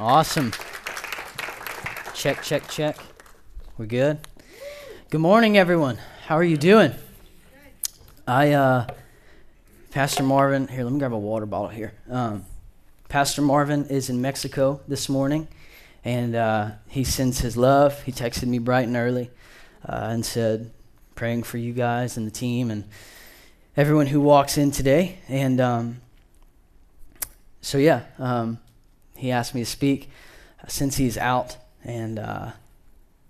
Awesome. Check, check, check. We're good. Good morning, everyone. How are you doing? I, uh, Pastor Marvin, here, let me grab a water bottle here. Um, Pastor Marvin is in Mexico this morning, and uh, he sends his love. He texted me bright and early uh, and said, praying for you guys and the team and everyone who walks in today. And um, so, yeah, um, he asked me to speak uh, since he's out, and uh,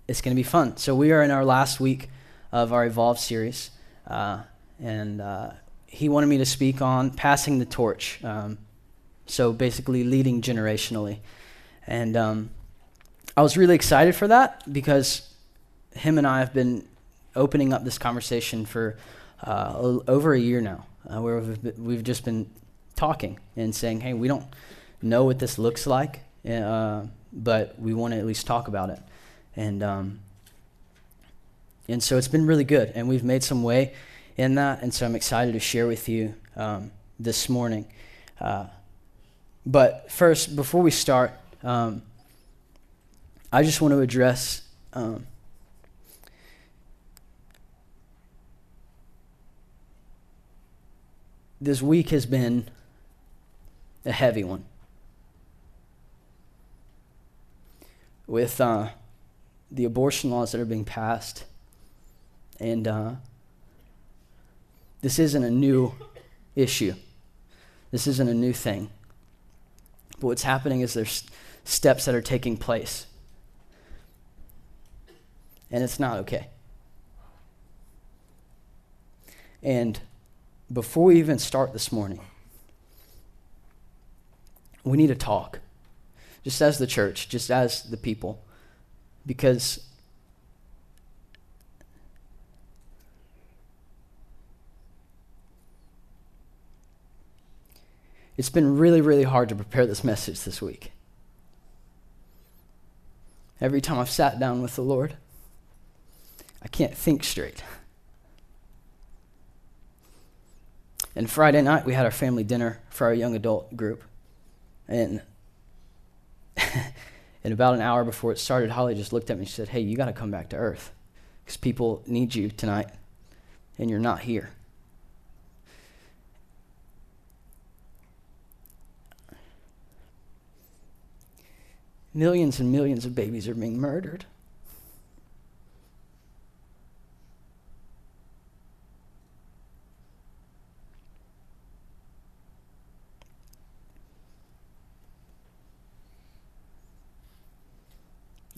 it's going to be fun. So, we are in our last week of our Evolve series, uh, and uh, he wanted me to speak on passing the torch. Um, so, basically, leading generationally. And um, I was really excited for that because him and I have been opening up this conversation for uh, over a year now, uh, where we've, we've just been talking and saying, hey, we don't know what this looks like, uh, but we want to at least talk about it. And, um, and so it's been really good, and we've made some way in that, and so I'm excited to share with you um, this morning. Uh, but first, before we start, um, I just want to address um, this week has been a heavy one. With uh, the abortion laws that are being passed. And uh, this isn't a new issue, this isn't a new thing. But what's happening is there's steps that are taking place. And it's not okay. And before we even start this morning, we need to talk just as the church, just as the people. Because it's been really, really hard to prepare this message this week. Every time I've sat down with the Lord, I can't think straight. And Friday night, we had our family dinner for our young adult group. And and about an hour before it started, Holly just looked at me and said, Hey, you got to come back to earth because people need you tonight and you're not here. Millions and millions of babies are being murdered.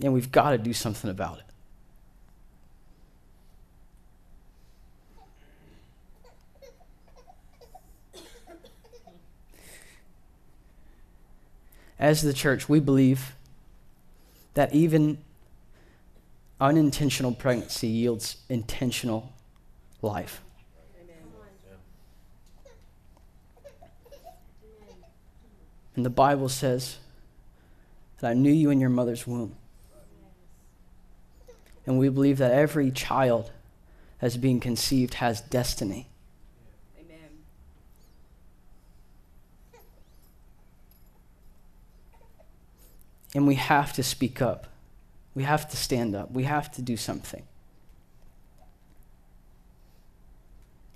And we've got to do something about it. As the church, we believe that even unintentional pregnancy yields intentional life. And the Bible says that I knew you in your mother's womb. And we believe that every child as being conceived has destiny. Amen. And we have to speak up. We have to stand up. We have to do something.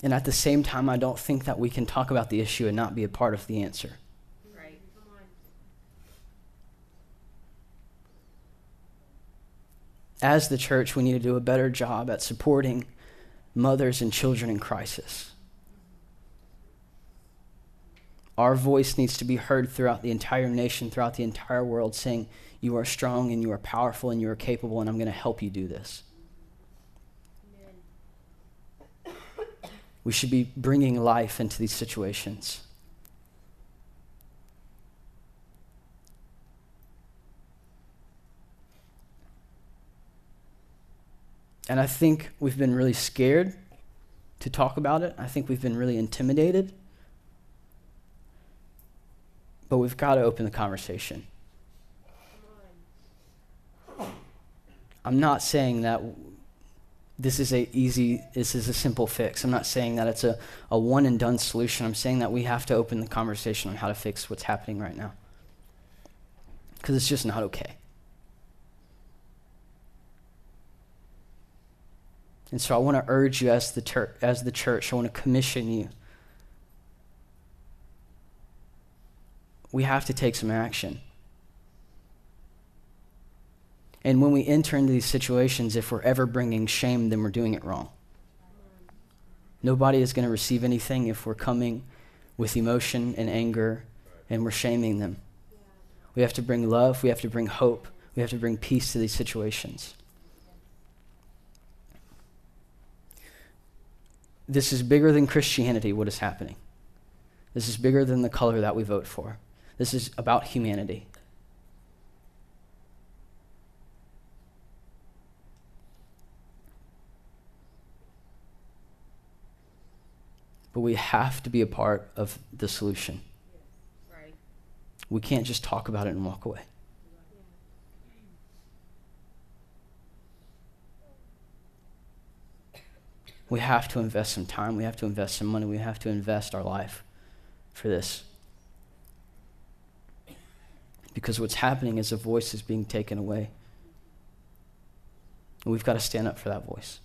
And at the same time, I don't think that we can talk about the issue and not be a part of the answer. As the church, we need to do a better job at supporting mothers and children in crisis. Our voice needs to be heard throughout the entire nation, throughout the entire world, saying, You are strong and you are powerful and you are capable, and I'm going to help you do this. Amen. We should be bringing life into these situations. And I think we've been really scared to talk about it. I think we've been really intimidated. But we've got to open the conversation. I'm not saying that this is a easy this is a simple fix. I'm not saying that it's a, a one and done solution. I'm saying that we have to open the conversation on how to fix what's happening right now. because it's just not okay. And so I want to urge you as the, ter- as the church, I want to commission you. We have to take some action. And when we enter into these situations, if we're ever bringing shame, then we're doing it wrong. Nobody is going to receive anything if we're coming with emotion and anger and we're shaming them. We have to bring love, we have to bring hope, we have to bring peace to these situations. This is bigger than Christianity, what is happening. This is bigger than the color that we vote for. This is about humanity. But we have to be a part of the solution. We can't just talk about it and walk away. We have to invest some time. We have to invest some money. We have to invest our life for this. Because what's happening is a voice is being taken away. And we've got to stand up for that voice.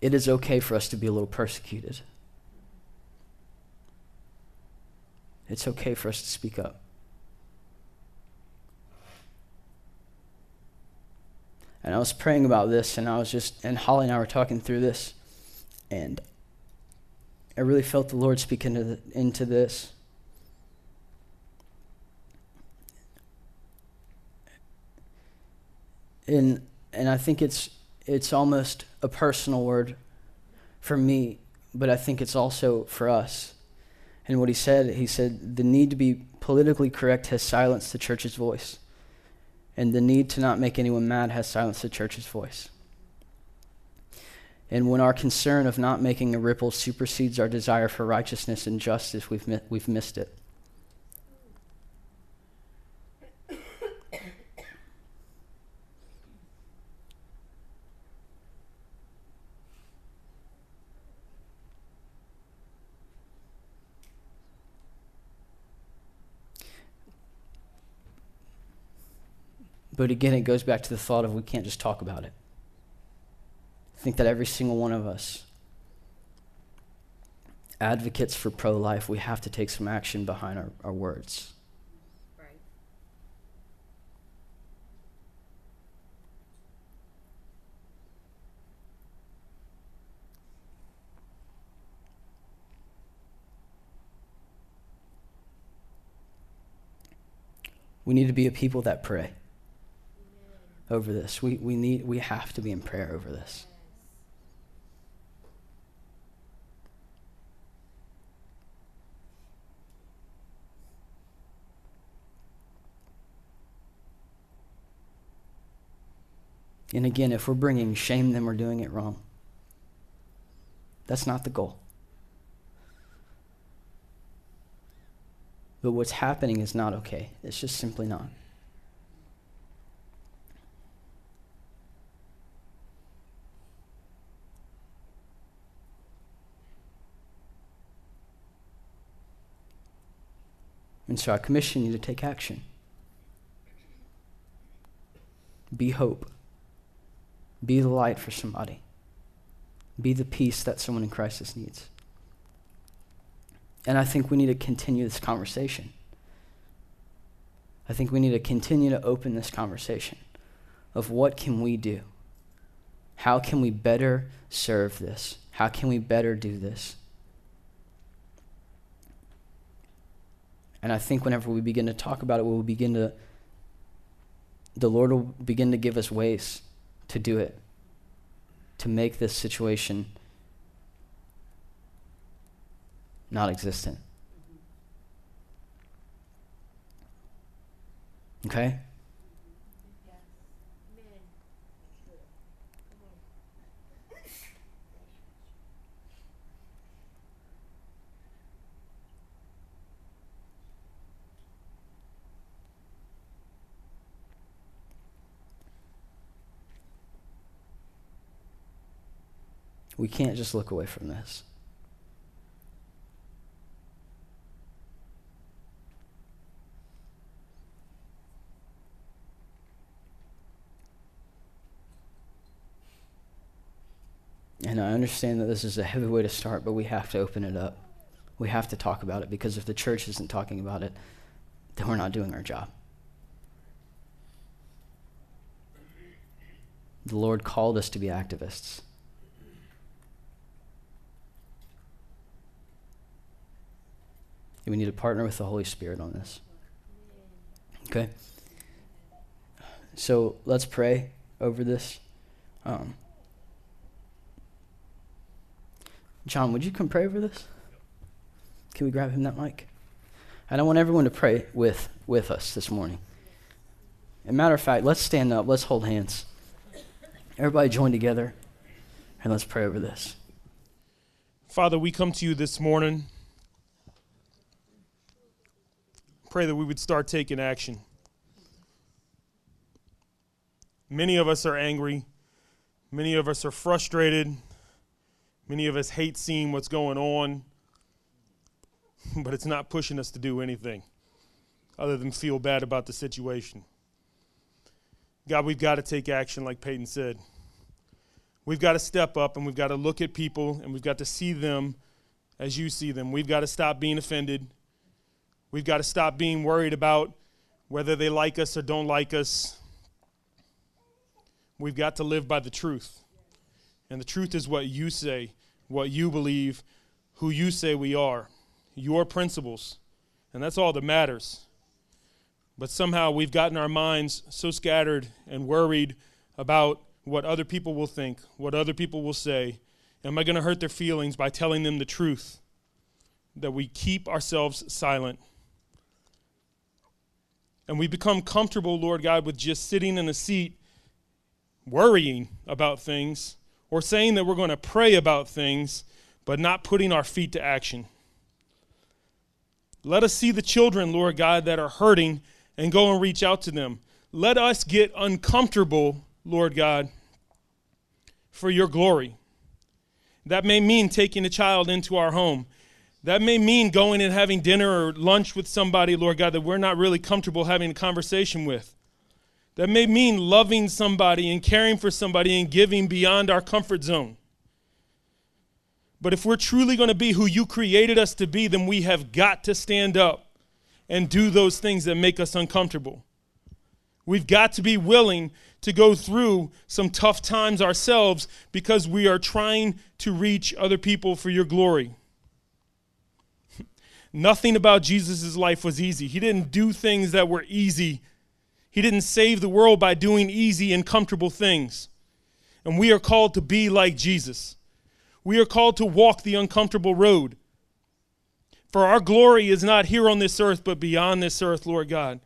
It is okay for us to be a little persecuted. It's okay for us to speak up. And I was praying about this, and I was just, and Holly and I were talking through this, and I really felt the Lord speak into, the, into this. And, and I think it's, it's almost a personal word for me, but I think it's also for us. And what he said, he said, the need to be politically correct has silenced the church's voice and the need to not make anyone mad has silenced the church's voice. And when our concern of not making a ripple supersedes our desire for righteousness and justice, we've, mi- we've missed it. But again, it goes back to the thought of we can't just talk about it. I think that every single one of us, advocates for pro life, we have to take some action behind our, our words. We need to be a people that pray over this. We, we, need, we have to be in prayer over this. And again, if we're bringing shame, then we're doing it wrong. That's not the goal. But what's happening is not okay. It's just simply not. And so I commission you to take action. Be hope. Be the light for somebody. Be the peace that someone in crisis needs. And I think we need to continue this conversation. I think we need to continue to open this conversation of what can we do? How can we better serve this? How can we better do this? And I think whenever we begin to talk about it, we'll begin to, the Lord will begin to give us ways to do it, to make this situation not existent. Okay? We can't just look away from this. And I understand that this is a heavy way to start, but we have to open it up. We have to talk about it because if the church isn't talking about it, then we're not doing our job. The Lord called us to be activists. We need to partner with the Holy Spirit on this. Okay? So let's pray over this. Um, John, would you come pray over this? Can we grab him that mic? And I want everyone to pray with, with us this morning. As a matter of fact, let's stand up. Let's hold hands. Everybody join together and let's pray over this. Father, we come to you this morning. Pray that we would start taking action. Many of us are angry. Many of us are frustrated. Many of us hate seeing what's going on. But it's not pushing us to do anything other than feel bad about the situation. God, we've got to take action, like Peyton said. We've got to step up and we've got to look at people and we've got to see them as you see them. We've got to stop being offended. We've got to stop being worried about whether they like us or don't like us. We've got to live by the truth. And the truth is what you say, what you believe, who you say we are, your principles. And that's all that matters. But somehow we've gotten our minds so scattered and worried about what other people will think, what other people will say. Am I going to hurt their feelings by telling them the truth? That we keep ourselves silent. And we become comfortable, Lord God, with just sitting in a seat worrying about things or saying that we're going to pray about things, but not putting our feet to action. Let us see the children, Lord God, that are hurting and go and reach out to them. Let us get uncomfortable, Lord God, for your glory. That may mean taking a child into our home. That may mean going and having dinner or lunch with somebody, Lord God, that we're not really comfortable having a conversation with. That may mean loving somebody and caring for somebody and giving beyond our comfort zone. But if we're truly going to be who you created us to be, then we have got to stand up and do those things that make us uncomfortable. We've got to be willing to go through some tough times ourselves because we are trying to reach other people for your glory. Nothing about Jesus' life was easy. He didn't do things that were easy. He didn't save the world by doing easy and comfortable things. And we are called to be like Jesus. We are called to walk the uncomfortable road. For our glory is not here on this earth, but beyond this earth, Lord God.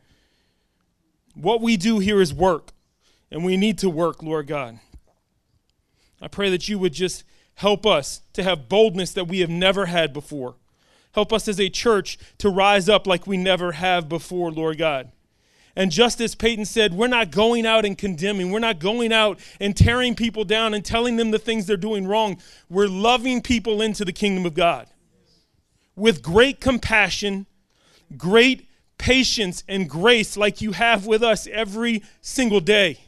What we do here is work, and we need to work, Lord God. I pray that you would just help us to have boldness that we have never had before. Help us as a church to rise up like we never have before, Lord God. And just as Peyton said, we're not going out and condemning. We're not going out and tearing people down and telling them the things they're doing wrong. We're loving people into the kingdom of God with great compassion, great patience, and grace, like you have with us every single day.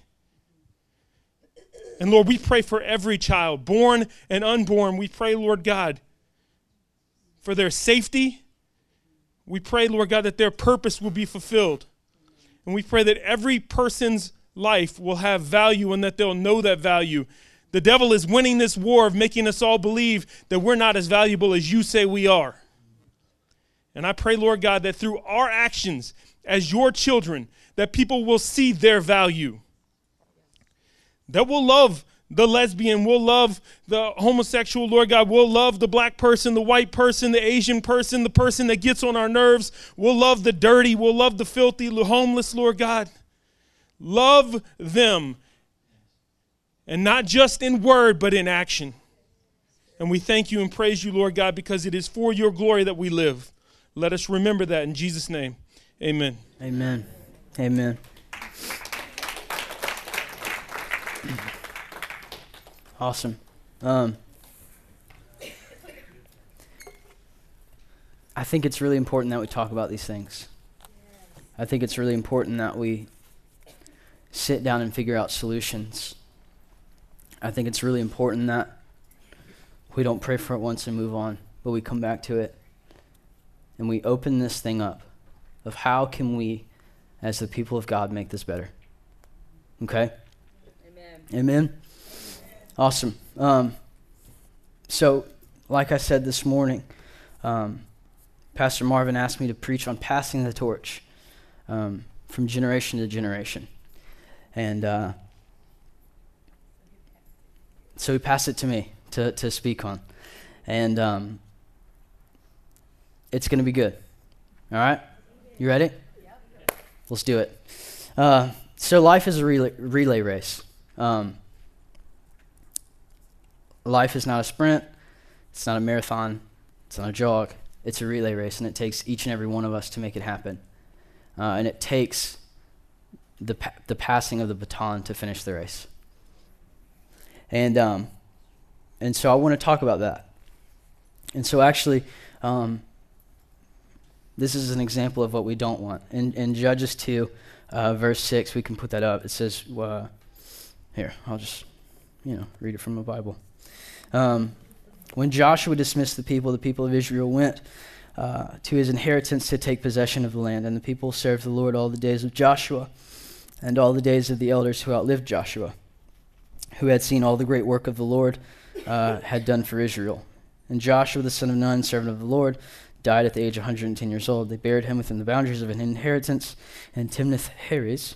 And Lord, we pray for every child, born and unborn. We pray, Lord God, for their safety. We pray, Lord God, that their purpose will be fulfilled. And we pray that every person's life will have value and that they'll know that value. The devil is winning this war of making us all believe that we're not as valuable as you say we are. And I pray, Lord God, that through our actions as your children, that people will see their value. That we'll love the lesbian, we'll love the homosexual, Lord God. We'll love the black person, the white person, the Asian person, the person that gets on our nerves. We'll love the dirty, we'll love the filthy, the homeless, Lord God. Love them. And not just in word, but in action. And we thank you and praise you, Lord God, because it is for your glory that we live. Let us remember that in Jesus' name. Amen. Amen. Amen. Awesome. Um, I think it's really important that we talk about these things. I think it's really important that we sit down and figure out solutions. I think it's really important that we don't pray for it once and move on, but we come back to it and we open this thing up of how can we, as the people of God, make this better. Okay? Amen. Amen. Awesome. Um, so, like I said this morning, um, Pastor Marvin asked me to preach on passing the torch um, from generation to generation. And uh, so he passed it to me to, to speak on. And um, it's going to be good. All right? You ready? Let's do it. Uh, so, life is a relay, relay race. Um, life is not a sprint, it's not a marathon, it's not a jog. It's a relay race, and it takes each and every one of us to make it happen. Uh, and it takes the, pa- the passing of the baton to finish the race. And, um, and so I want to talk about that. And so, actually, um, this is an example of what we don't want. In, in Judges 2, uh, verse 6, we can put that up. It says, uh, here, I'll just, you know, read it from the Bible. Um, when Joshua dismissed the people, the people of Israel went uh, to his inheritance to take possession of the land. And the people served the Lord all the days of Joshua and all the days of the elders who outlived Joshua, who had seen all the great work of the Lord uh, had done for Israel. And Joshua, the son of Nun, servant of the Lord, died at the age of 110 years old. They buried him within the boundaries of an inheritance in Timnath Heres.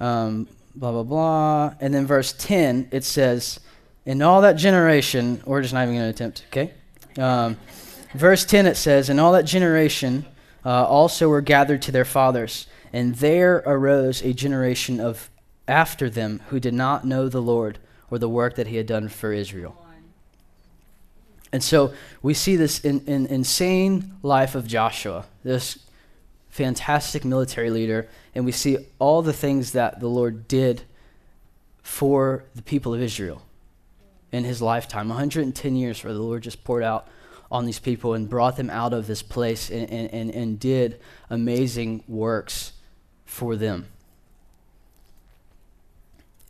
Um, blah, blah, blah. And then verse 10, it says, In all that generation, we're just not even going to attempt, okay? Um, verse 10, it says, In all that generation uh, also were gathered to their fathers, and there arose a generation of after them who did not know the Lord or the work that he had done for Israel. And so we see this in, in, insane life of Joshua, this fantastic military leader, and we see all the things that the Lord did for the people of Israel in his lifetime 110 years where the Lord just poured out on these people and brought them out of this place and, and, and did amazing works for them.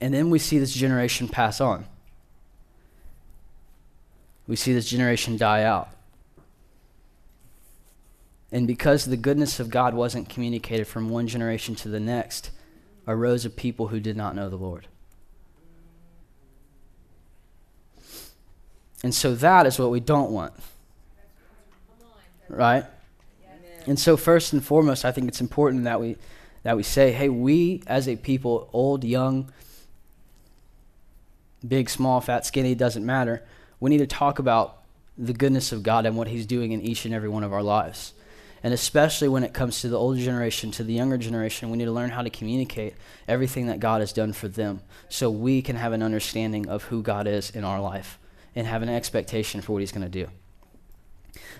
And then we see this generation pass on we see this generation die out. And because the goodness of God wasn't communicated from one generation to the next, arose a people who did not know the Lord. And so that is what we don't want. Right? And so first and foremost, I think it's important that we that we say, hey, we as a people, old, young, big, small, fat, skinny, doesn't matter we need to talk about the goodness of God and what He's doing in each and every one of our lives. And especially when it comes to the older generation, to the younger generation, we need to learn how to communicate everything that God has done for them so we can have an understanding of who God is in our life and have an expectation for what He's going to do.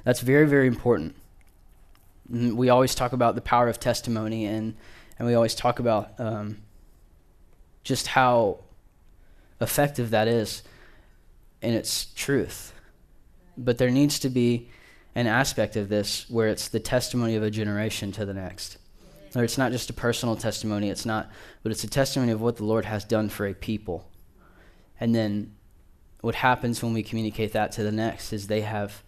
That's very, very important. Mm, we always talk about the power of testimony, and, and we always talk about um, just how effective that is in its truth. But there needs to be an aspect of this where it's the testimony of a generation to the next. Or it's not just a personal testimony, it's not, but it's a testimony of what the Lord has done for a people. And then what happens when we communicate that to the next is they have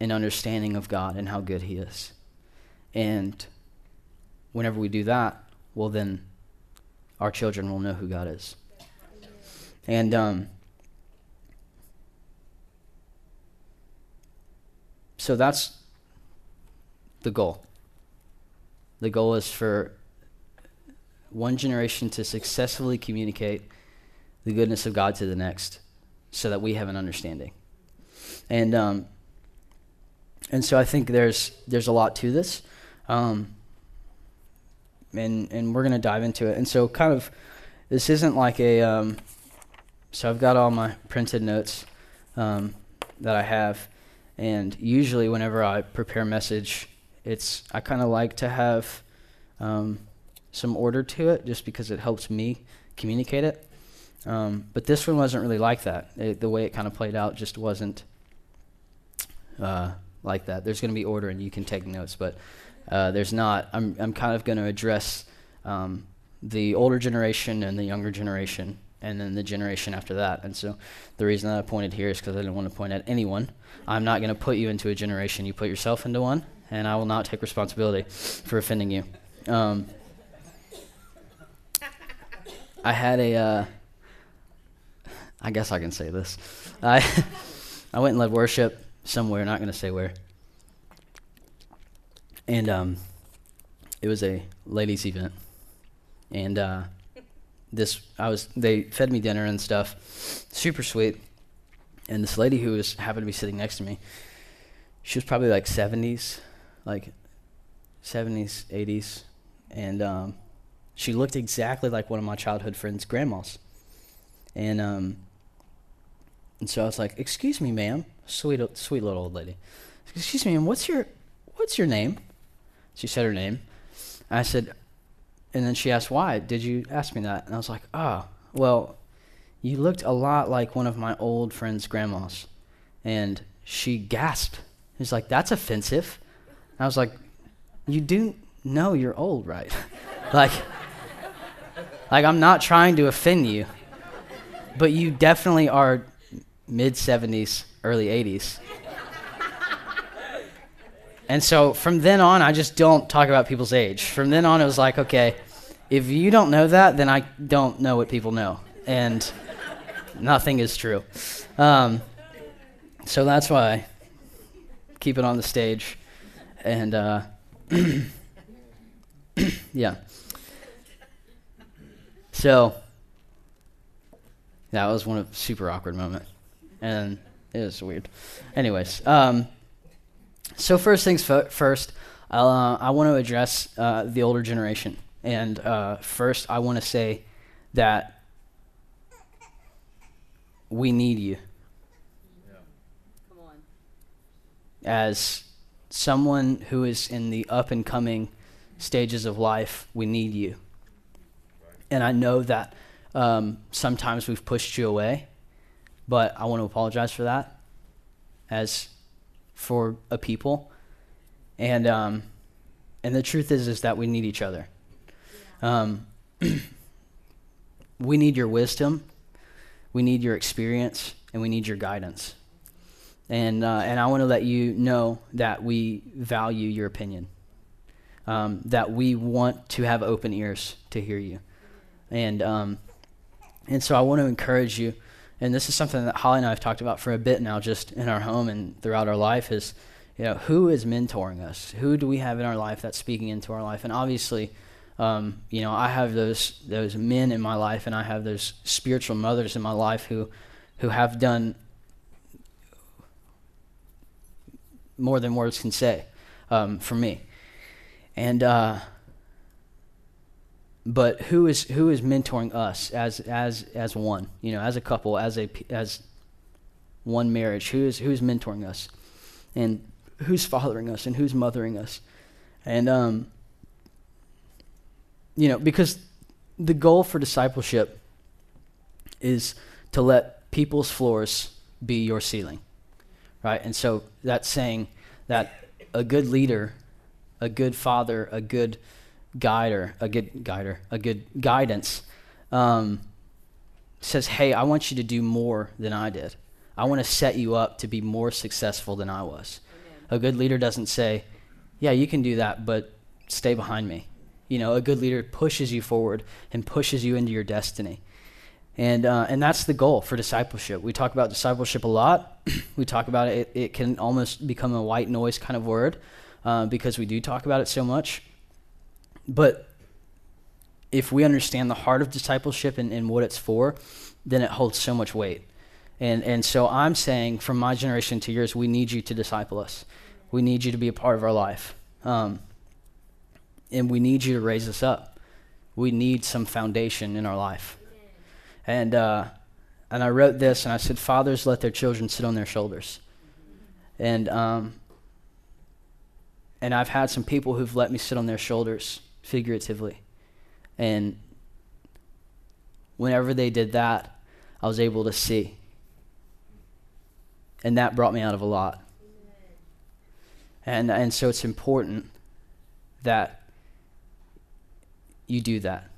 an understanding of God and how good He is. And whenever we do that, well, then our children will know who God is. And um, So that's the goal. The goal is for one generation to successfully communicate the goodness of God to the next so that we have an understanding. And, um, and so I think there's, there's a lot to this. Um, and, and we're to dive into it. And so, kind of, this isn't like a. Um, so, I've got all my printed notes um, that I have. And usually, whenever I prepare a message, it's I kind of like to have um, some order to it, just because it helps me communicate it. Um, but this one wasn't really like that. It, the way it kind of played out just wasn't uh, like that. There's going to be order, and you can take notes, but uh, there's not. I'm I'm kind of going to address um, the older generation and the younger generation and then the generation after that. And so the reason that I pointed here is because I didn't want to point at anyone. I'm not going to put you into a generation. You put yourself into one, and I will not take responsibility for offending you. Um, I had a. Uh, I guess I can say this. I I went and led worship somewhere. Not going to say where. And um, it was a ladies' event, and uh, this I was they fed me dinner and stuff, super sweet. And this lady who was happened to be sitting next to me, she was probably like 70s, like 70s, 80s, and um, she looked exactly like one of my childhood friends' grandmas. And um, and so I was like, "Excuse me, ma'am, sweet, sweet little old lady. Excuse me, what's your what's your name?" She said her name. I said, and then she asked, "Why did you ask me that?" And I was like, "Oh, well, you looked a lot like one of my old friends' grandmas." And she gasped. She's like, "That's offensive." And I was like, "You do know you're old, right?" like, like I'm not trying to offend you, but you definitely are mid 70s, early 80s. And so from then on, I just don't talk about people's age. From then on, it was like, okay, if you don't know that, then I don't know what people know. And nothing is true. Um, so that's why I keep it on the stage. And uh, yeah. So that was one of super awkward moment, and it was weird. Anyways, um, so first things fo- first, uh, I want to address uh, the older generation, and uh, first I want to say that we need you. As someone who is in the up and coming stages of life, we need you. And I know that um, sometimes we've pushed you away, but I want to apologize for that as for a people. And um, and the truth is is that we need each other. Um, we need your wisdom, we need your experience, and we need your guidance. And uh, and I want to let you know that we value your opinion. Um, that we want to have open ears to hear you, and um, and so I want to encourage you. And this is something that Holly and I have talked about for a bit now, just in our home and throughout our life. Is you know who is mentoring us? Who do we have in our life that's speaking into our life? And obviously, um, you know, I have those those men in my life, and I have those spiritual mothers in my life who who have done more than words can say um, for me. And uh, but who is who is mentoring us as as as one? You know, as a couple, as a as one marriage. Who is who's mentoring us, and who's fathering us, and who's mothering us, and um, you know, because the goal for discipleship is to let people's floors be your ceiling, right? And so that's saying that a good leader, a good father, a good guider, a good guider, a good guidance um, says, "Hey, I want you to do more than I did. I want to set you up to be more successful than I was." Amen. A good leader doesn't say, "Yeah, you can do that, but stay behind me." You know, a good leader pushes you forward and pushes you into your destiny. And, uh, and that's the goal for discipleship. We talk about discipleship a lot. we talk about it, it, it, can almost become a white noise kind of word uh, because we do talk about it so much. But if we understand the heart of discipleship and, and what it's for, then it holds so much weight. And, and so I'm saying, from my generation to yours, we need you to disciple us. We need you to be a part of our life. Um, and we need you to raise us up. We need some foundation in our life. And, uh, and I wrote this, and I said, Fathers, let their children sit on their shoulders. And, um, and I've had some people who've let me sit on their shoulders figuratively. And whenever they did that, I was able to see. And that brought me out of a lot. And, and so it's important that you do that.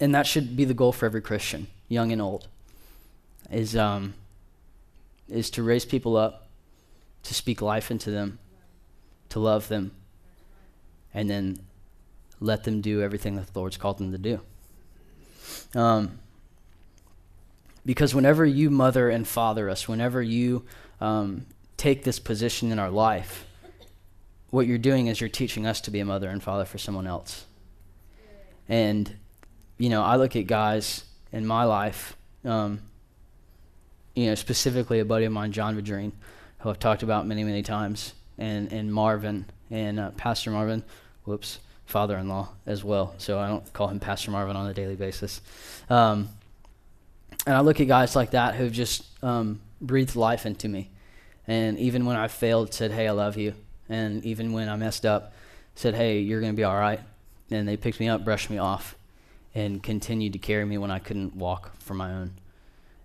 and that should be the goal for every Christian, young and old, is, um, is to raise people up, to speak life into them, to love them, and then let them do everything that the Lord's called them to do. Um, because whenever you mother and father us, whenever you um, take this position in our life, what you're doing is you're teaching us to be a mother and father for someone else. And, you know, I look at guys in my life, um, you know, specifically a buddy of mine, John Vadrine, who I've talked about many, many times, and, and Marvin, and uh, Pastor Marvin, whoops, father in law as well. So I don't call him Pastor Marvin on a daily basis. Um, and I look at guys like that who've just um, breathed life into me. And even when I failed, said, hey, I love you. And even when I messed up, said, hey, you're going to be all right. And they picked me up, brushed me off, and continued to carry me when I couldn't walk for my own.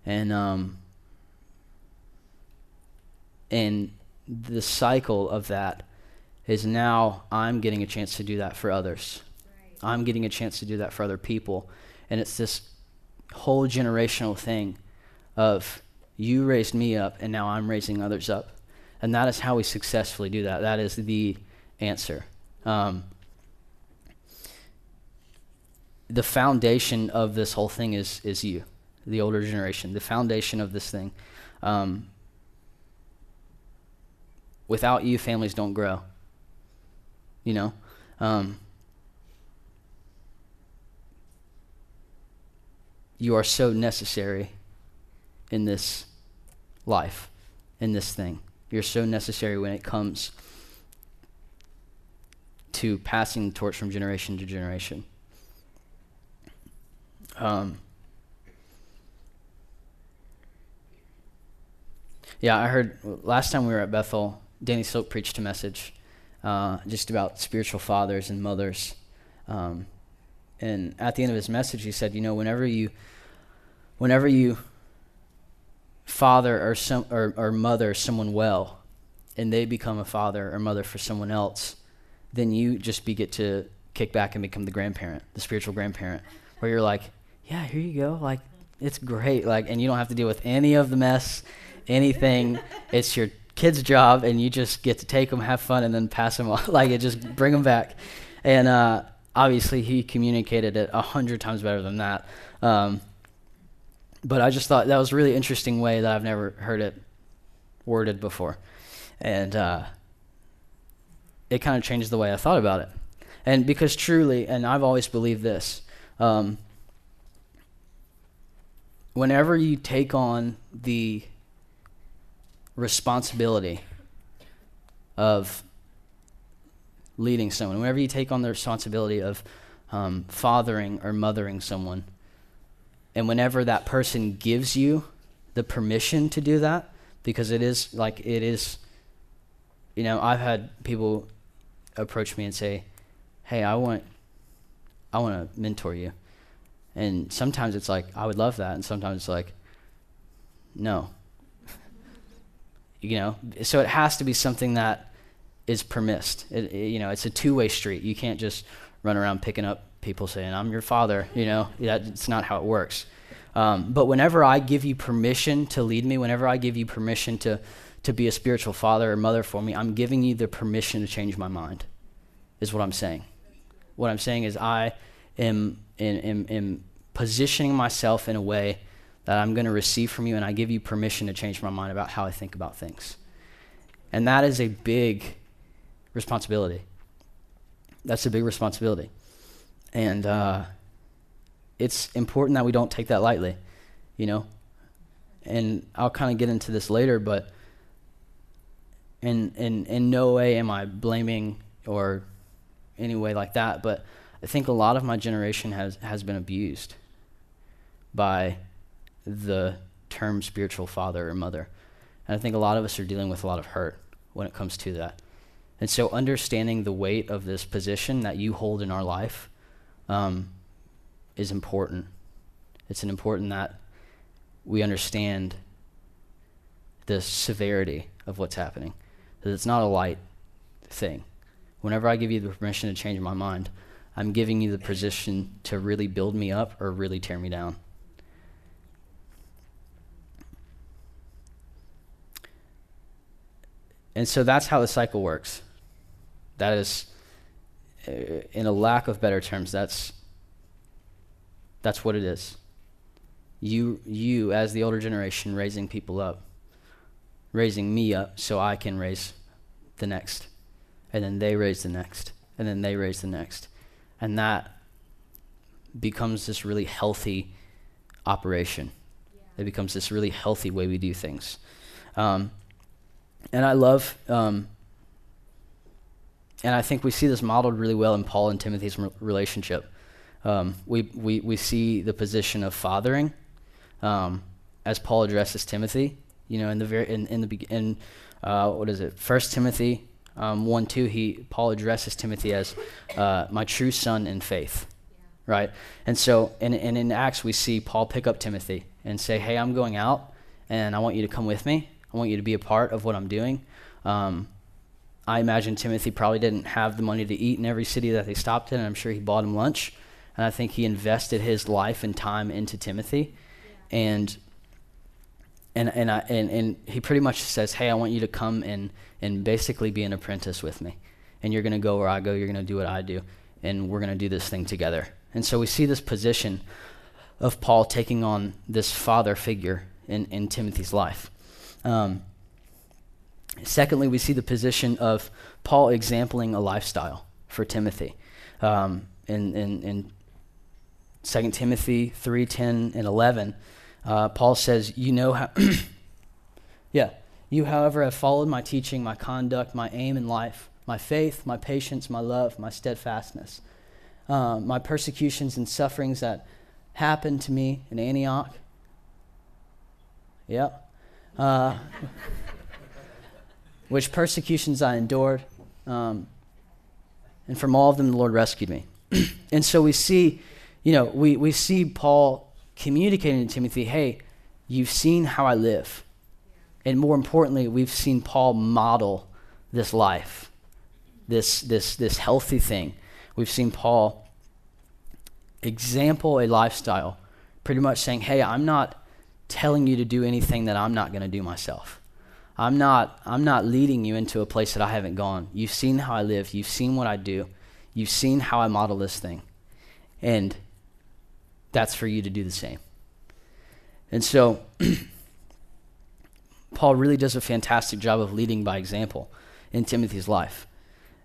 And, um, and the cycle of that is now I'm getting a chance to do that for others. Right. I'm getting a chance to do that for other people. And it's this whole generational thing of you raised me up and now I'm raising others up. And that is how we successfully do that. That is the answer. Um, the foundation of this whole thing is, is you, the older generation. The foundation of this thing. Um, without you, families don't grow. You know? Um, you are so necessary in this life, in this thing. You're so necessary when it comes to passing the torch from generation to generation. Um, yeah, I heard last time we were at Bethel, Danny Silk preached a message uh, just about spiritual fathers and mothers. Um, and at the end of his message, he said, you know, whenever you, whenever you father or some or, or mother someone well, and they become a father or mother for someone else, then you just be get to kick back and become the grandparent, the spiritual grandparent, where you're like, yeah, here you go, like it's great, like, and you don't have to deal with any of the mess, anything. it's your kid's job, and you just get to take them, have fun, and then pass them on. like it, just bring them back. And uh, obviously, he communicated it a hundred times better than that. Um, but I just thought that was a really interesting way that I've never heard it worded before, and uh, it kind of changed the way I thought about it. And because truly, and I've always believed this. Um, whenever you take on the responsibility of leading someone, whenever you take on the responsibility of um, fathering or mothering someone, and whenever that person gives you the permission to do that, because it is like it is, you know, I've had people approach me and say, "Hey, I want, I want to mentor you," and sometimes it's like I would love that, and sometimes it's like, no, you know so it has to be something that is permissed. It, it, you know it's a two-way street. You can't just run around picking up people saying i'm your father you know? That's not how it works. Um, but whenever i give you permission to lead me whenever i give you permission to to be a spiritual father or mother for me i'm giving you the permission to change my mind is what i'm saying. What i'm saying is i am, am, am, am positioning myself in a way that I'm going to receive from you, and I give you permission to change my mind about how I think about things. And that is a big responsibility. That's a big responsibility. And uh, it's important that we don't take that lightly, you know? And I'll kind of get into this later, but in, in, in no way am I blaming or any way like that, but I think a lot of my generation has, has been abused by the term spiritual father or mother. And I think a lot of us are dealing with a lot of hurt when it comes to that. And so, understanding the weight of this position that you hold in our life um, is important. It's an important that we understand the severity of what's happening. That it's not a light thing. Whenever I give you the permission to change my mind, I'm giving you the position to really build me up or really tear me down. And so that's how the cycle works. That is, uh, in a lack of better terms, that's that's what it is. You, you as the older generation, raising people up, raising me up so I can raise the next, and then they raise the next, and then they raise the next, and that becomes this really healthy operation. Yeah. It becomes this really healthy way we do things. Um, and I love, um, and I think we see this modeled really well in Paul and Timothy's relationship. Um, we, we, we see the position of fathering um, as Paul addresses Timothy. You know, in the very in, in the in uh, what is it? First Timothy um, one two. He Paul addresses Timothy as uh, my true son in faith, yeah. right? And so, and, and in Acts we see Paul pick up Timothy and say, "Hey, I'm going out, and I want you to come with me." I want you to be a part of what I'm doing. Um, I imagine Timothy probably didn't have the money to eat in every city that they stopped in, and I'm sure he bought him lunch. And I think he invested his life and time into Timothy. Yeah. And and and, I, and and he pretty much says, "Hey, I want you to come and and basically be an apprentice with me, and you're going to go where I go. You're going to do what I do, and we're going to do this thing together." And so we see this position of Paul taking on this father figure in in Timothy's life. Um, secondly, we see the position of Paul exampling a lifestyle for Timothy. Um, in, in, in 2 Timothy 3 10 and 11, uh, Paul says, You know how. yeah. You, however, have followed my teaching, my conduct, my aim in life, my faith, my patience, my love, my steadfastness, uh, my persecutions and sufferings that happened to me in Antioch. Yep. Uh, which persecutions I endured. Um, and from all of them, the Lord rescued me. and so we see, you know, we, we see Paul communicating to Timothy, hey, you've seen how I live. And more importantly, we've seen Paul model this life, this, this, this healthy thing. We've seen Paul example a lifestyle, pretty much saying, hey, I'm not telling you to do anything that I'm not going to do myself. I'm not, I'm not leading you into a place that I haven't gone. You've seen how I live. You've seen what I do. You've seen how I model this thing. And that's for you to do the same. And so, Paul really does a fantastic job of leading by example in Timothy's life.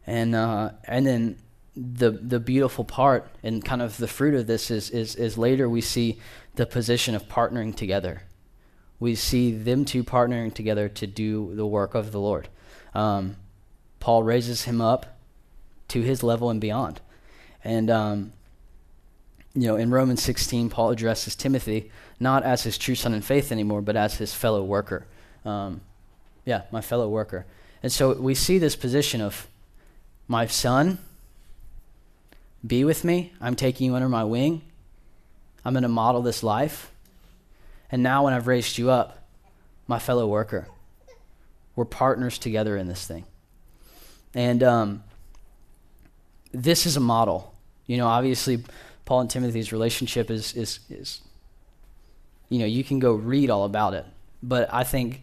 And, uh, and then the, the beautiful part and kind of the fruit of this is, is, is later we see the position of partnering together. We see them two partnering together to do the work of the Lord. Um, Paul raises him up to his level and beyond. And, um, you know, in Romans 16, Paul addresses Timothy not as his true son in faith anymore, but as his fellow worker. Um, yeah, my fellow worker. And so we see this position of my son, be with me. I'm taking you under my wing. I'm going to model this life. And now, when I've raised you up, my fellow worker, we're partners together in this thing. And um, this is a model. You know, obviously, Paul and Timothy's relationship is, is, is, you know, you can go read all about it. But I think,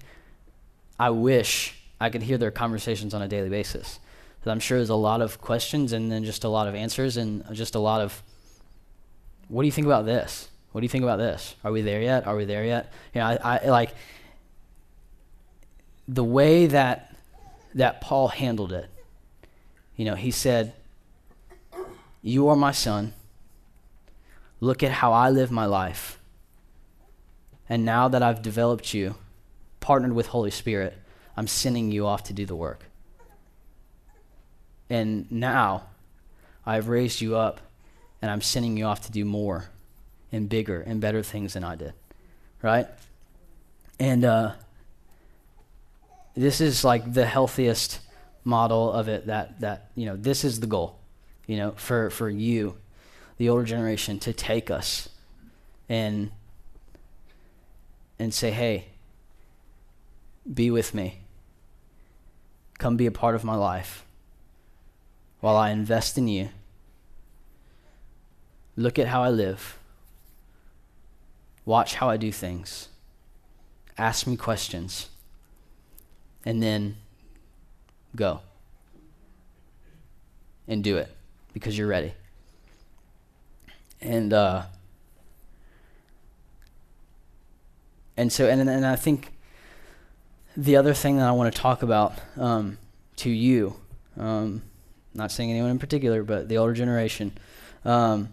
I wish I could hear their conversations on a daily basis. Because I'm sure there's a lot of questions and then just a lot of answers and just a lot of what do you think about this? What do you think about this? Are we there yet? Are we there yet? You know, I, I like the way that that Paul handled it. You know, he said, "You are my son. Look at how I live my life. And now that I've developed you, partnered with Holy Spirit, I'm sending you off to do the work. And now I've raised you up and I'm sending you off to do more and bigger and better things than I did. Right? And uh, this is like the healthiest model of it that, that, you know, this is the goal, you know, for, for you, the older generation, to take us and and say, hey, be with me. Come be a part of my life while I invest in you look at how I live, watch how I do things, ask me questions, and then go and do it because you're ready. And uh, and so and and I think the other thing that I want to talk about um, to you, um, not saying anyone in particular, but the older generation. Um,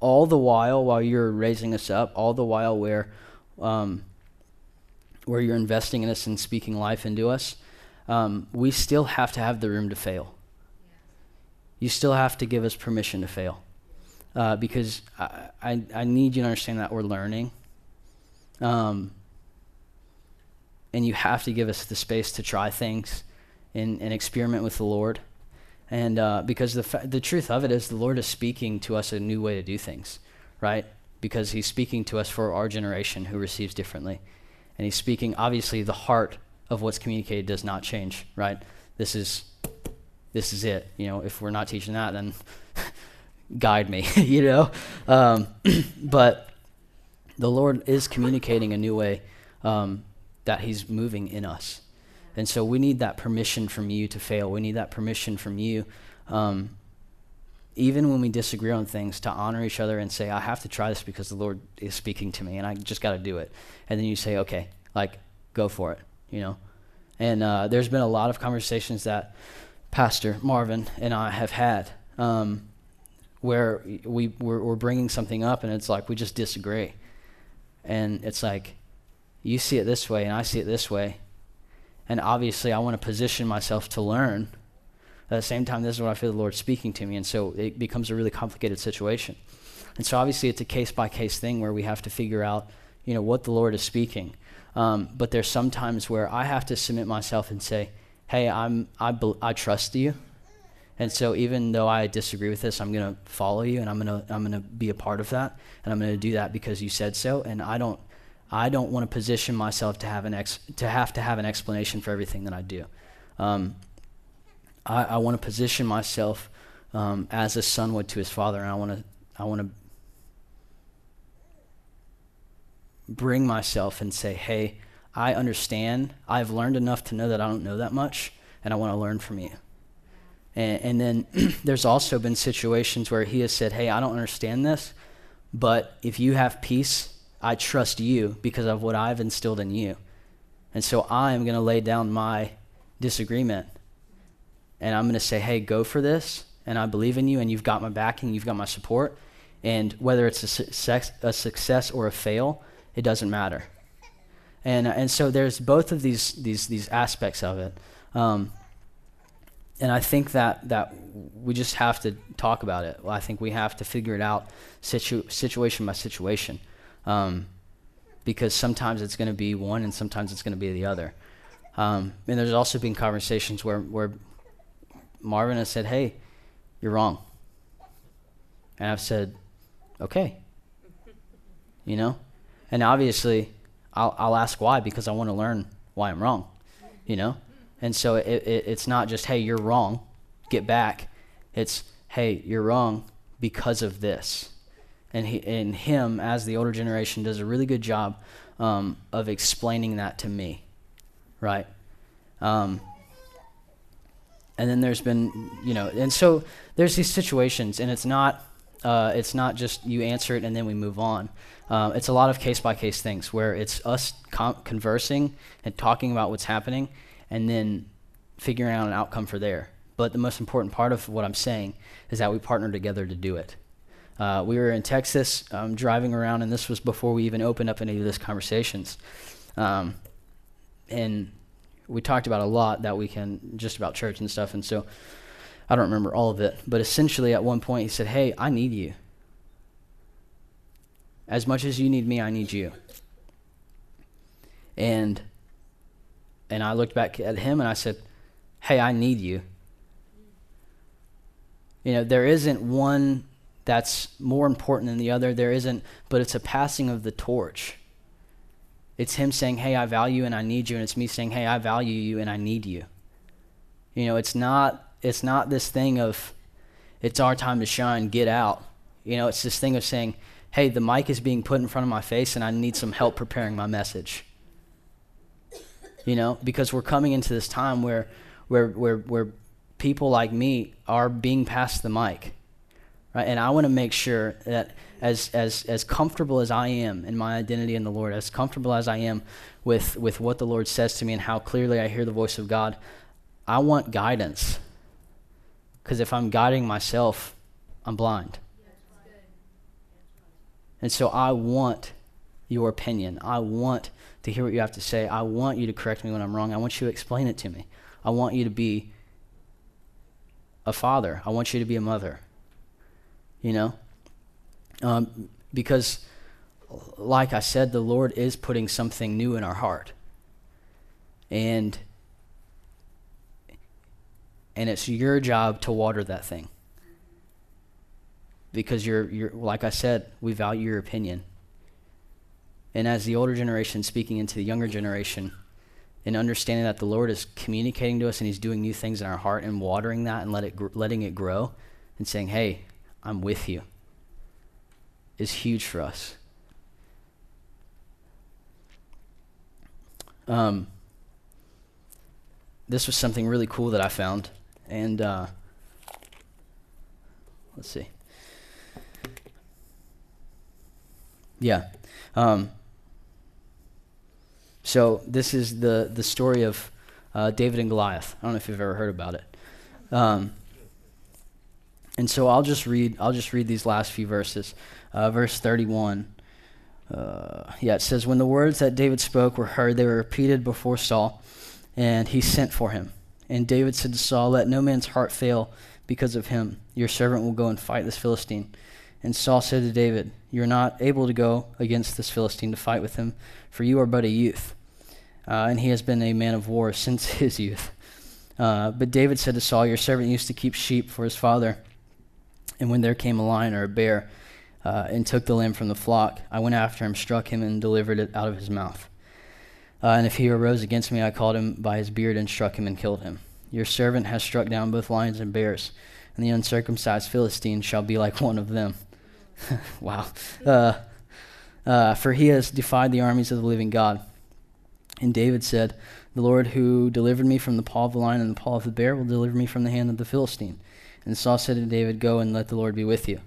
all the while, while you're raising us up, all the while where, um, where you're investing in us and speaking life into us, um, we still have to have the room to fail. You still have to give us permission to fail. Uh, because I, I, I, need you to understand that we're learning. Um, and you have to give us the space to try things and, and experiment with the Lord. And uh, because the, fa- the truth of it is, the Lord is speaking to us a new way to do things, right? Because He's speaking to us for our generation who receives differently. And He's speaking, obviously, the heart of what's communicated does not change, right? This is this is it. You know, if we're not teaching that, then guide me, you know. Um, but the Lord is communicating a new way um, that He's moving in us, and so we need that permission from you to fail. We need that permission from you. Um, even when we disagree on things, to honor each other and say, I have to try this because the Lord is speaking to me and I just got to do it. And then you say, okay, like, go for it you know. And uh, there's been a lot of conversations that Pastor Marvin and I have had um, where we we're, we're bringing something up and it's like we just disagree, and it's like you see it this way and I see it this way, and obviously I want to position myself to learn. At the same time, this is what I feel the Lord speaking to me, and so it becomes a really complicated situation. And so obviously it's a case by case thing where we have to figure out, you know, what the Lord is speaking. Um, but there's some times where I have to submit myself and say, hey, I'm, I, I trust you. And so even though I disagree with this, I'm going to follow you and I'm going to I'm going to be a part of that and I'm going to do that because you said so and I don't I don't want to position myself to have an ex to have to have an explanation for everything that I do. Um, I, I want to position myself um, as a son would to his father and I want to I want to bring myself and say, hey, I understand. I've learned enough to know that I don't know that much, and I want to learn from you. And, and then there's also been situations where he has said, hey, I don't understand this, but if you have peace, I trust you because of what I've instilled in you. And so I am going to lay down my disagreement and I'm going to say, hey, go for this. And I believe in you, and you've got my backing, you've got my support. And whether it's a success, a success or a fail, it doesn't matter. And, and so there's both of these, these, these aspects of it. Um, and I think that, that we just have to talk about it. I think we have to figure it out situ- situation by situation. Um, because sometimes it's going to be one and sometimes it's going to be the other. Um, and there's also been conversations where, where Marvin has said, hey, you're wrong. And I've said, okay. You know? And obviously, I'll, I'll ask why because I want to learn why I'm wrong, you know? And so it, it, it's not just, hey, you're wrong, get back. It's, hey, you're wrong because of this. And, he, and him, as the older generation, does a really good job um, of explaining that to me, right? Um, and then there's been, you know, and so there's these situations, and it's not, uh, it's not just you answer it and then we move on. Um, it's a lot of case by case things where it's us con- conversing and talking about what's happening and then figuring out an outcome for there. But the most important part of what I'm saying is that we partner together to do it. Uh, we were in Texas um, driving around, and this was before we even opened up any of these conversations. Um, and we talked about a lot that weekend, just about church and stuff. And so I don't remember all of it. But essentially, at one point, he said, Hey, I need you. As much as you need me, I need you. And and I looked back at him and I said, "Hey, I need you." You know, there isn't one that's more important than the other. There isn't, but it's a passing of the torch. It's him saying, "Hey, I value and I need you," and it's me saying, "Hey, I value you and I need you." You know, it's not it's not this thing of It's our time to shine. Get out. You know, it's this thing of saying, hey, the mic is being put in front of my face and I need some help preparing my message. You know, because we're coming into this time where, where, where, where people like me are being passed the mic. Right? And I want to make sure that as, as, as comfortable as I am in my identity in the Lord, as comfortable as I am with, with what the Lord says to me and how clearly I hear the voice of God, I want guidance. Because if I'm guiding myself, I'm blind. And so I want your opinion. I want to hear what you have to say. I want you to correct me when I'm wrong. I want you to explain it to me. I want you to be a father. I want you to be a mother. You know? Um, because, like I said, the Lord is putting something new in our heart. And and it's your job to water that thing because you're, you're like i said we value your opinion and as the older generation speaking into the younger generation and understanding that the lord is communicating to us and he's doing new things in our heart and watering that and let it letting it grow and saying hey i'm with you is huge for us um, this was something really cool that i found and uh, let's see. Yeah. Um, so this is the, the story of uh, David and Goliath. I don't know if you've ever heard about it. Um, and so I'll just read I'll just read these last few verses. Uh, verse 31. Uh, yeah, it says, When the words that David spoke were heard, they were repeated before Saul, and he sent for him. And David said to Saul, Let no man's heart fail because of him. Your servant will go and fight this Philistine. And Saul said to David, You are not able to go against this Philistine to fight with him, for you are but a youth. Uh, and he has been a man of war since his youth. Uh, but David said to Saul, Your servant used to keep sheep for his father. And when there came a lion or a bear uh, and took the lamb from the flock, I went after him, struck him, and delivered it out of his mouth. Uh, and if he arose against me, I called him by his beard and struck him and killed him. Your servant has struck down both lions and bears, and the uncircumcised Philistine shall be like one of them. wow. Uh, uh, for he has defied the armies of the living God. And David said, The Lord who delivered me from the paw of the lion and the paw of the bear will deliver me from the hand of the Philistine. And Saul said to David, Go and let the Lord be with you.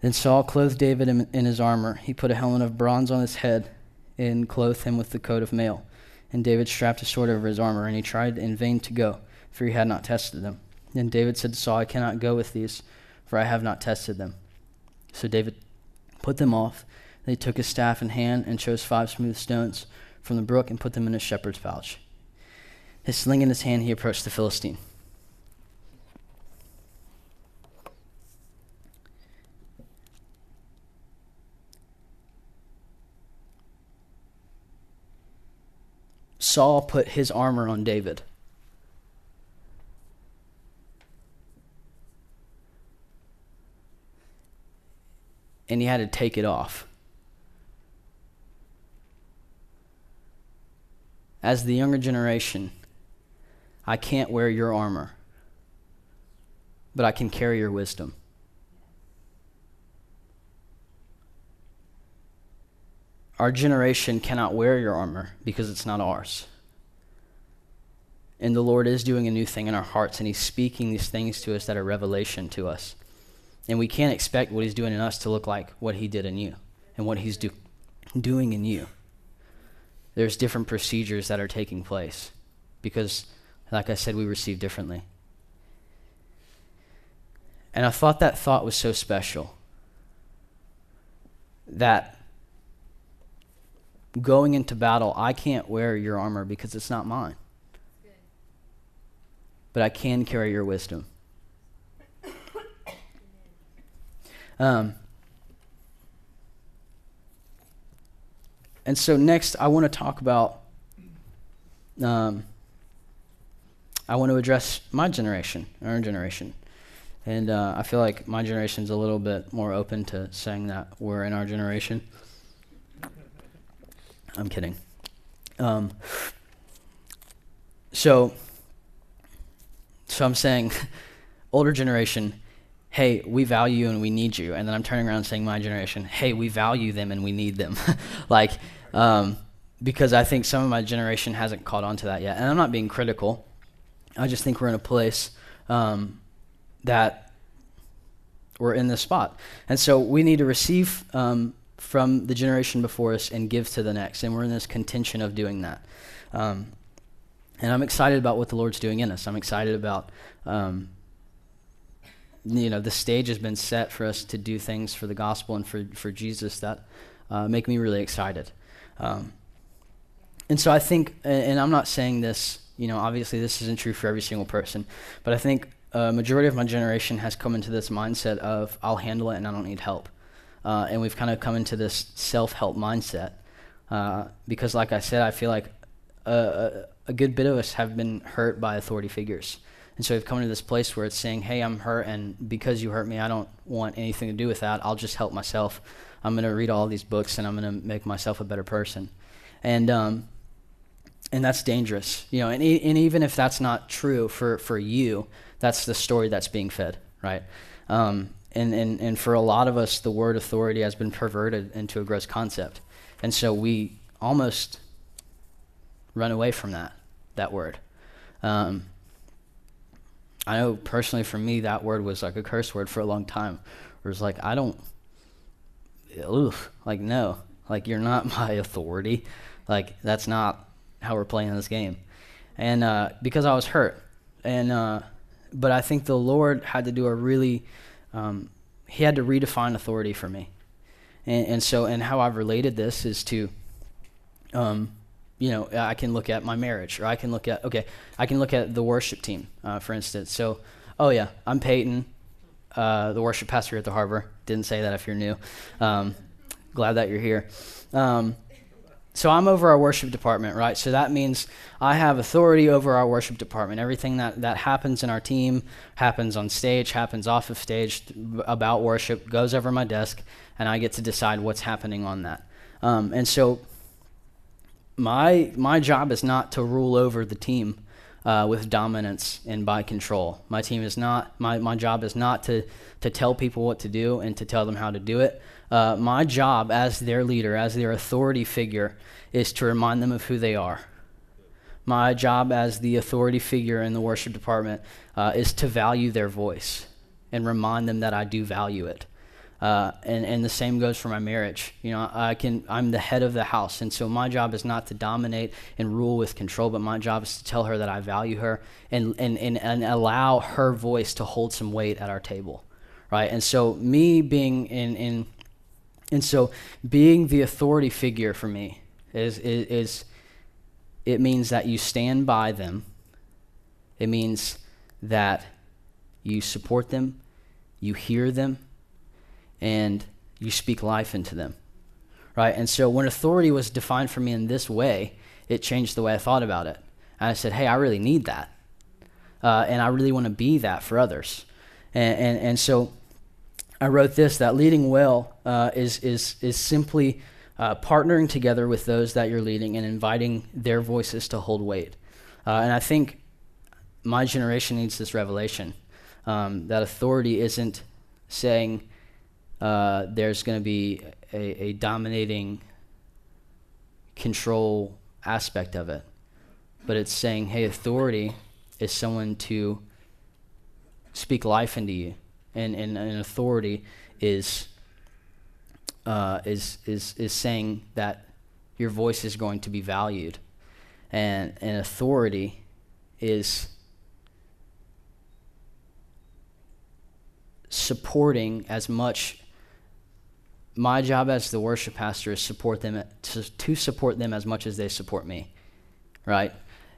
Then Saul clothed David in, his armor. He put a helmet of bronze on his head and clothed him with the coat of mail. And David strapped a sword over his armor, and he tried in vain to go, for he had not tested them. Then David said to Saul, I cannot go with these, for I have not tested them. So David put them off. Then he took his staff in hand and chose five smooth stones from the brook and put them in his shepherd's pouch. His sling in his hand, he approached the Philistine. Saul put his armor on David. And he had to take it off. As the younger generation, I can't wear your armor, but I can carry your wisdom. Our generation cannot wear your armor because it's not ours. And the Lord is doing a new thing in our hearts, and He's speaking these things to us that are revelation to us. And we can't expect what He's doing in us to look like what He did in you and what He's do- doing in you. There's different procedures that are taking place because, like I said, we receive differently. And I thought that thought was so special that going into battle, I can't wear your armor because it's not mine. But I can carry your wisdom. Um, and so next, I want to talk about. Um, I want to address my generation, our generation, and uh, I feel like my generation is a little bit more open to saying that we're in our generation. I'm kidding. Um, so, so I'm saying, older generation, hey, we value you and we need you. And then I'm turning around saying, my generation, hey, we value them and we need them. like, um, because I think some of my generation hasn't caught on to that yet. And I'm not being critical. I just think we're in a place um, that we're in this spot. And so we need to receive um, from the generation before us and give to the next. And we're in this contention of doing that. Um, and I'm excited about what the Lord's doing in us. I'm excited about, um, you know, the stage has been set for us to do things for the gospel and for, for Jesus that uh, make me really excited. Um, and so I think, and I'm not saying this, you know, obviously this isn't true for every single person, but I think a majority of my generation has come into this mindset of I'll handle it and I don't need help. Uh, and we've kind of come into this self help mindset. Uh, because, like I said, I feel like a, a, good bit of us have been hurt by authority figures. And so we've come to this place where it's saying, hey, I'm hurt, and because you hurt me, I don't want anything to do with that. I'll just help myself. I'm going to read all these books, and I'm going to make myself a better person. And, um, and that's dangerous. You know, and, e- and even if that's not true for, for you, that's the story that's being fed, right? Um, and, and, and for a lot of us, the word authority has been perverted into a gross concept. And so we almost run away from that, that word. Um, I know personally for me, that word was like a curse word for a long time. It was like, I don't, oof, like, no, like, you're not my authority. Like, that's not how we're playing this game. And uh, because I was hurt. And, uh, but I think the Lord had to do a really, um, He had to redefine authority for me. And, and so, and how I've related this is to, um, you know, I can look at my marriage, or I can look at, okay, I can look at the worship team, uh, for instance. So, oh yeah, I'm Peyton, uh, the worship pastor at the Harbor. Didn't say that if you're new. Um, glad that you're here. Um, so I'm over our worship department, right? So that means I have authority over our worship department. Everything that, that happens in our team happens on stage, happens off of stage about worship, goes over my desk, and I get to decide what's happening on that. Um, and so my my job is not to rule over the team uh, with dominance and by control. My team is not my, my job is not to to tell people what to do and to tell them how to do it. Uh, my job as their leader, as their authority figure, is to remind them of who they are. My job as the authority figure in the worship department uh, is to value their voice and remind them that I do value it. Uh, and, and the same goes for my marriage. You know, I can, I'm the head of the house. And so my job is not to dominate and rule with control, but my job is to tell her that I value her and, and, and, and allow her voice to hold some weight at our table. Right. And so me being in, in and so being the authority figure for me is, is, is it means that you stand by them. It means that you support them, you hear them, and you speak life into them. Right? And so when authority was defined for me in this way, it changed the way I thought about it. And I said, hey, I really need that. Uh, and I really want to be that for others. And, and, and so I wrote this that leading well uh, is, is, is simply uh, partnering together with those that you're leading and inviting their voices to hold weight. Uh, and I think my generation needs this revelation um, that authority isn't saying, uh, there's going to be a, a dominating control aspect of it. But it's saying, hey, authority is someone to speak life into you. And, and, and authority is, uh, is, is, is saying that your voice is going to be valued. And, and authority is supporting as much my job as the worship pastor is support them to, to support them as much as they support me, right?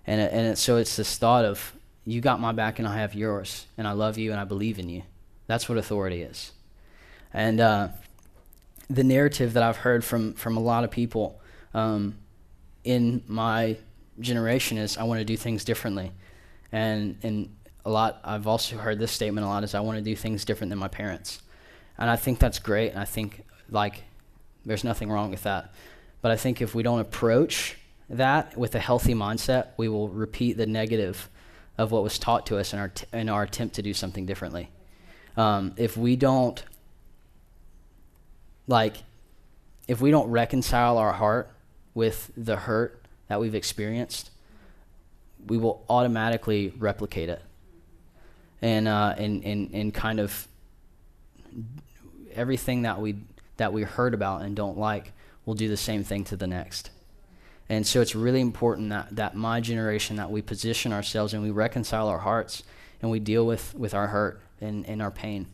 And and it, so it's this thought of you got my back and I have yours, and I love you and I believe in you. That's what authority is. And uh, the narrative that I've heard from from a lot of people um, in my generation is I want to do things differently, and and a lot I've also heard this statement a lot is I want to do things different than my parents, and I think that's great. And I think like there's nothing wrong with that. But I think if we don't approach that with a healthy mindset, we will repeat the negative of what was taught to us in our, t- in our attempt to do something differently. Um, if we don't like if we don't reconcile our heart with the hurt that we've experienced we will automatically replicate it. And uh, and, and and kind of everything that we that we heard about and don't like will do the same thing to the next. And so it's really important that, that my generation that we position ourselves and we reconcile our hearts and we deal with, with our hurt and, and our pain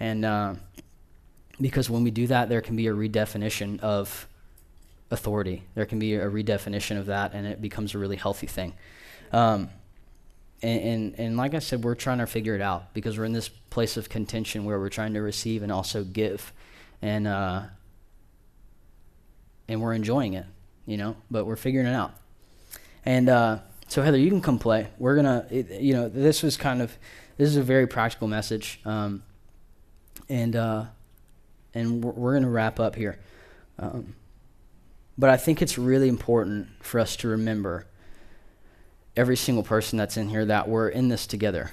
and uh, because when we do that there can be a redefinition of authority there can be a redefinition of that and it becomes a really healthy thing um, and, and, and like I said, we're trying to figure it out because we're in this place of contention where we're trying to receive and also give, and uh, and we're enjoying it, you know. But we're figuring it out. And uh, so Heather, you can come play. We're gonna, it, you know, this was kind of this is a very practical message, um, and uh, and we're, we're gonna wrap up here. Um, but I think it's really important for us to remember every single person that's in here that we're in this together,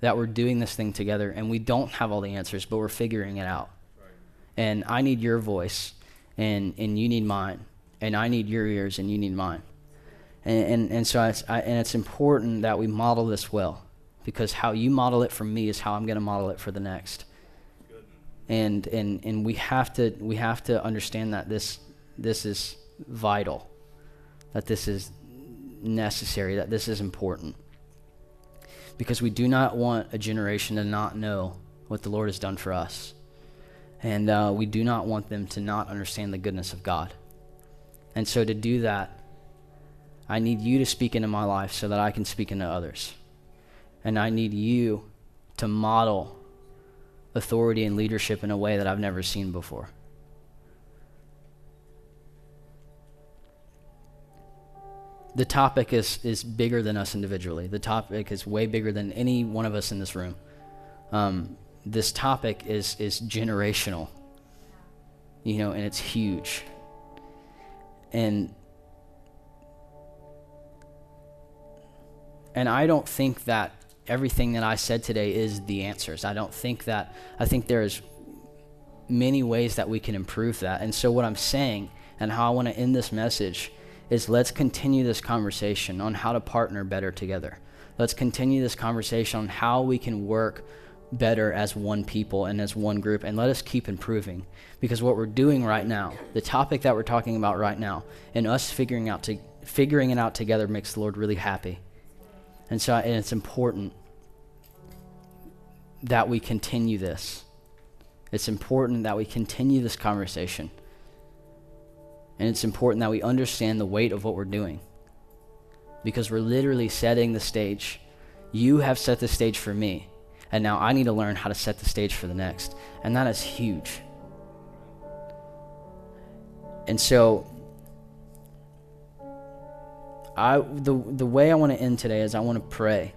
that we're doing this thing together, and we don't have all the answers, but we're figuring it out. Right. And I need your voice, and, and you need mine, and I need your ears, and you need mine. And, and, and so it's, I, and it's important that we model this well, because how you model it for me is how I'm going to model it for the next. And, and, and we, have to, we have to understand that this, this is vital, that this is necessary, that this is important. Because we do not want a generation to not know what the Lord has done for us. And uh, we do not want them to not understand the goodness of God. And so to do that, I need you to speak into my life so that I can speak into others. And I need you to model authority and leadership in a way that I've never seen before. the topic is, is bigger than us individually. The topic is way bigger than any one of us in this room. Um, this topic is, is generational, you know, and it's huge. And and I don't think that everything that I said today is the answers. I don't think that I think there's many ways that we can improve that. And so what I'm saying and how I want to end this message is let's continue this conversation on how to partner better together. Let's continue this conversation on how we can work better as one people and as one group and let us keep improving because what we're doing right now the topic that we're talking about right now and us figuring out to figuring it out together makes the lord really happy and so and it's important that we continue this it's important that we continue this conversation and it's important that we understand the weight of what we're doing. Because we're literally setting the stage. You have set the stage for me. And now I need to learn how to set the stage for the next. And that is huge. And so I the the way I want to end today is I want to pray.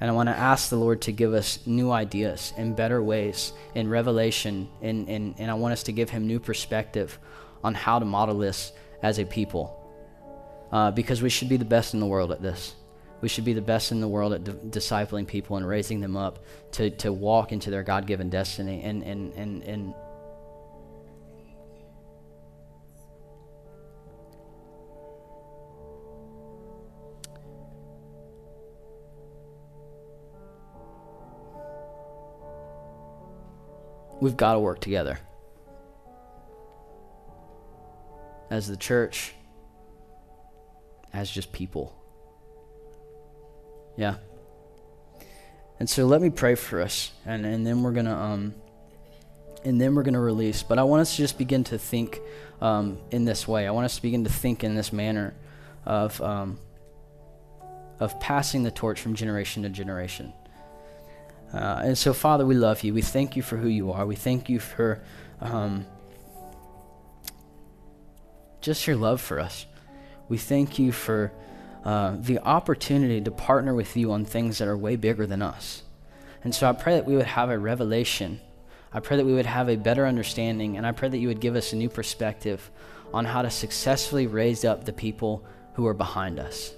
And I want to ask the Lord to give us new ideas and better ways in revelation and, and, and I want us to give him new perspective on how to model this as a people. Uh, because we should be the best in the world at this. We should be the best in the world at discipling people and raising them up to, to walk into their God given destiny. And, and, and, and we've got to work together. as the church, as just people. Yeah. And so let me pray for us, and, and then we're gonna um, and then we're gonna release. But I want us to just begin to think um, in this way. I want us to begin to think in this manner of um, of passing the torch from generation to generation. Uh, and so, Father, we love you. We thank you for who you are. We thank you for um, just your love for us. We thank you for uh, the opportunity to partner with you on things that are way bigger than us. And so I pray that we would have a revelation. I pray that we would have a better understanding, and I pray that you would give us a new perspective on how to successfully raise up the people who are behind us.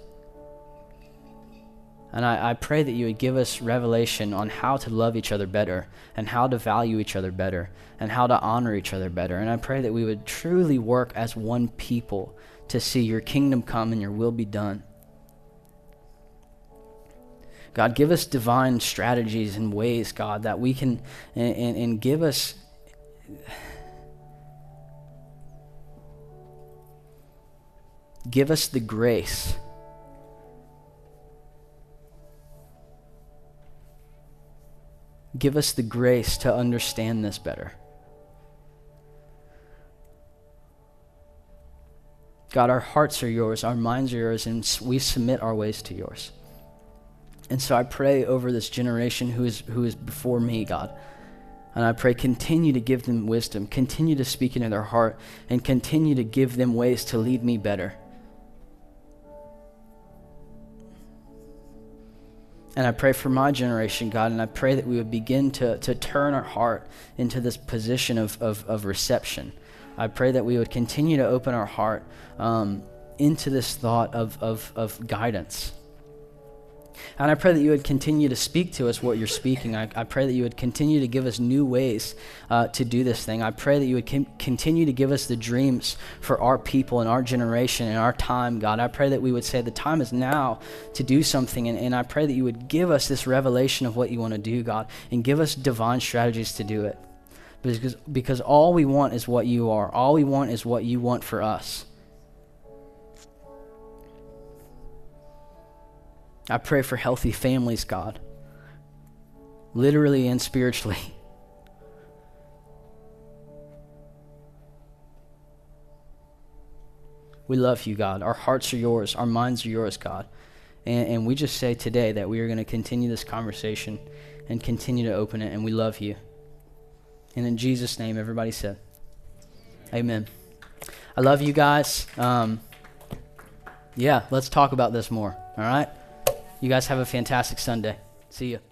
And I, I pray that you would give us revelation on how to love each other better and how to value each other better and how to honor each other better. And I pray that we would truly work as one people to see your kingdom come and your will be done. God, give us divine strategies and ways, God, that we can, and, and, and give us. Give us the grace Give us the grace to understand this better. God, our hearts are yours, our minds are yours, and we submit our ways to yours. And so I pray over this generation who is, who is before me, God. And I pray, continue to give them wisdom, continue to speak into their heart, and continue to give them ways to lead me better. And I pray for my generation, God, and I pray that we would begin to, to turn our heart into this position of, of, of reception. I pray that we would continue to open our heart um, into this thought of, of, of guidance and I pray that you would continue to speak to us what you're speaking. I, I pray that you would continue to give us new ways uh, to do this thing. I pray that you would com- continue to give us the dreams for our people and our generation and our time, God. I pray that we would say the time is now to do something. And, and I pray that you would give us this revelation of what you want to do, God, and give us divine strategies to do it. Because, because all we want is what you are, all we want is what you want for us. I pray for healthy families, God, literally and spiritually. We love you, God. Our hearts are yours, our minds are yours, God. And, and we just say today that we are going to continue this conversation and continue to open it, and we love you. And in Jesus' name, everybody said, Amen. I love you guys. Um, yeah, let's talk about this more, all right? You guys have a fantastic Sunday. See you.